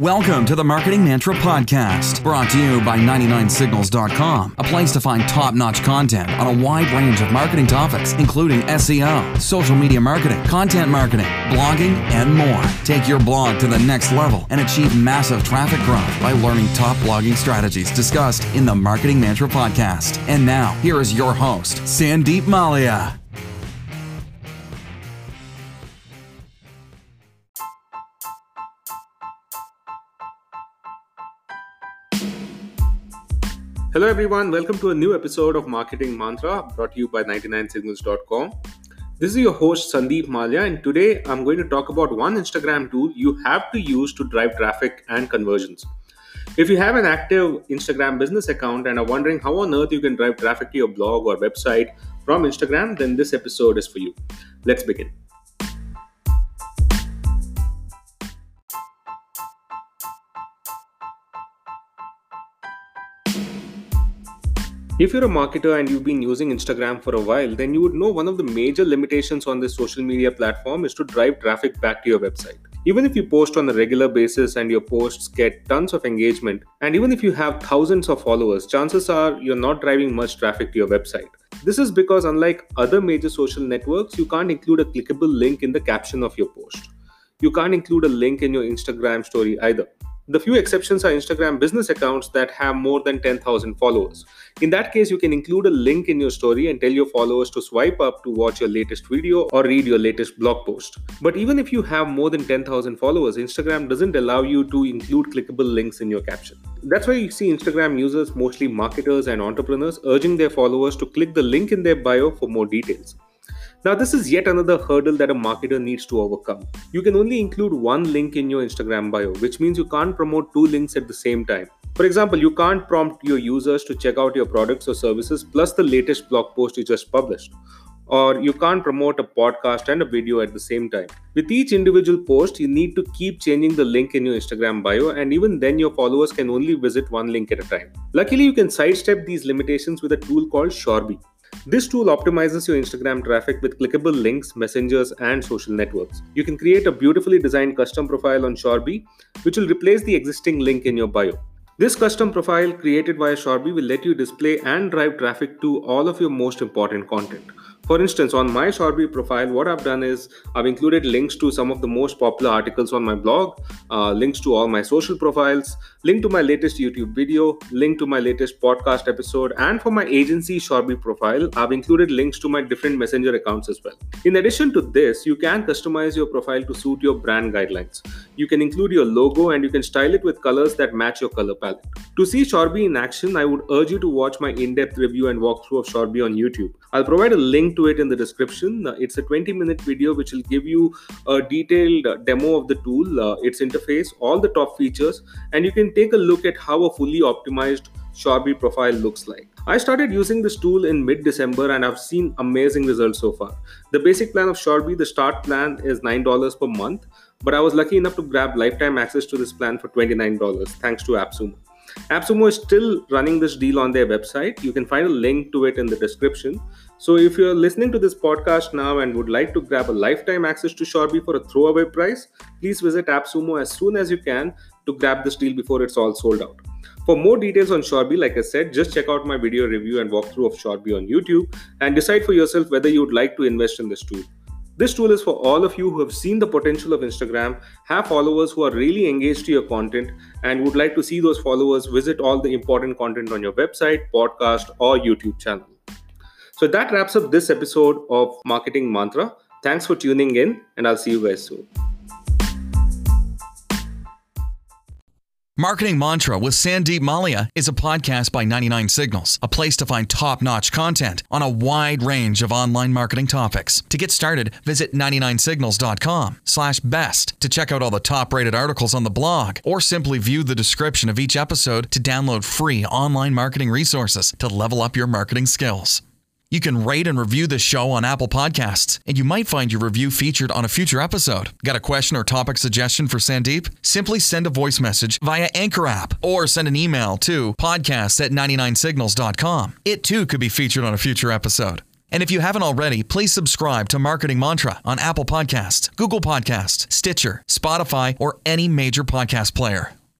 Welcome to the Marketing Mantra Podcast, brought to you by 99signals.com, a place to find top notch content on a wide range of marketing topics, including SEO, social media marketing, content marketing, blogging, and more. Take your blog to the next level and achieve massive traffic growth by learning top blogging strategies discussed in the Marketing Mantra Podcast. And now, here is your host, Sandeep Mallya. Hello, everyone. Welcome to a new episode of Marketing Mantra brought to you by 99signals.com. This is your host, Sandeep Mallya, and today I'm going to talk about one Instagram tool you have to use to drive traffic and conversions. If you have an active Instagram business account and are wondering how on earth you can drive traffic to your blog or website from Instagram, then this episode is for you. Let's begin. If you're a marketer and you've been using Instagram for a while, then you would know one of the major limitations on this social media platform is to drive traffic back to your website. Even if you post on a regular basis and your posts get tons of engagement, and even if you have thousands of followers, chances are you're not driving much traffic to your website. This is because, unlike other major social networks, you can't include a clickable link in the caption of your post. You can't include a link in your Instagram story either. The few exceptions are Instagram business accounts that have more than 10,000 followers. In that case, you can include a link in your story and tell your followers to swipe up to watch your latest video or read your latest blog post. But even if you have more than 10,000 followers, Instagram doesn't allow you to include clickable links in your caption. That's why you see Instagram users, mostly marketers and entrepreneurs, urging their followers to click the link in their bio for more details. Now, this is yet another hurdle that a marketer needs to overcome. You can only include one link in your Instagram bio, which means you can't promote two links at the same time. For example, you can't prompt your users to check out your products or services plus the latest blog post you just published. Or you can't promote a podcast and a video at the same time. With each individual post, you need to keep changing the link in your Instagram bio, and even then, your followers can only visit one link at a time. Luckily, you can sidestep these limitations with a tool called Shorby. This tool optimizes your Instagram traffic with clickable links, messengers, and social networks. You can create a beautifully designed custom profile on Shorby, which will replace the existing link in your bio. This custom profile created via Shorby will let you display and drive traffic to all of your most important content. For instance, on my Shorby profile, what I've done is I've included links to some of the most popular articles on my blog, uh, links to all my social profiles, link to my latest YouTube video, link to my latest podcast episode, and for my agency Shorby profile, I've included links to my different messenger accounts as well. In addition to this, you can customize your profile to suit your brand guidelines. You can include your logo and you can style it with colors that match your color palette. To see Shorby in action, I would urge you to watch my in depth review and walkthrough of Shorby on YouTube. I'll provide a link to it in the description. Uh, it's a 20 minute video which will give you a detailed uh, demo of the tool, uh, its interface, all the top features, and you can take a look at how a fully optimized Shorby profile looks like. I started using this tool in mid December and I've seen amazing results so far. The basic plan of Shorby, the start plan is $9 per month, but I was lucky enough to grab lifetime access to this plan for $29 thanks to AppSumo. AppSumo is still running this deal on their website. You can find a link to it in the description. So if you're listening to this podcast now and would like to grab a lifetime access to Shorby for a throwaway price, please visit AppSumo as soon as you can to grab this deal before it's all sold out. For more details on Shorby, like I said, just check out my video review and walkthrough of Shorby on YouTube and decide for yourself whether you would like to invest in this tool. This tool is for all of you who have seen the potential of Instagram, have followers who are really engaged to your content, and would like to see those followers visit all the important content on your website, podcast, or YouTube channel. So that wraps up this episode of Marketing Mantra. Thanks for tuning in, and I'll see you guys soon. Marketing Mantra with Sandeep Mallya is a podcast by 99 Signals, a place to find top notch content on a wide range of online marketing topics. To get started, visit 99signals.com slash best to check out all the top rated articles on the blog, or simply view the description of each episode to download free online marketing resources to level up your marketing skills. You can rate and review this show on Apple Podcasts, and you might find your review featured on a future episode. Got a question or topic suggestion for Sandeep? Simply send a voice message via Anchor app or send an email to podcast at 99signals.com. It too could be featured on a future episode. And if you haven't already, please subscribe to Marketing Mantra on Apple Podcasts, Google Podcasts, Stitcher, Spotify, or any major podcast player.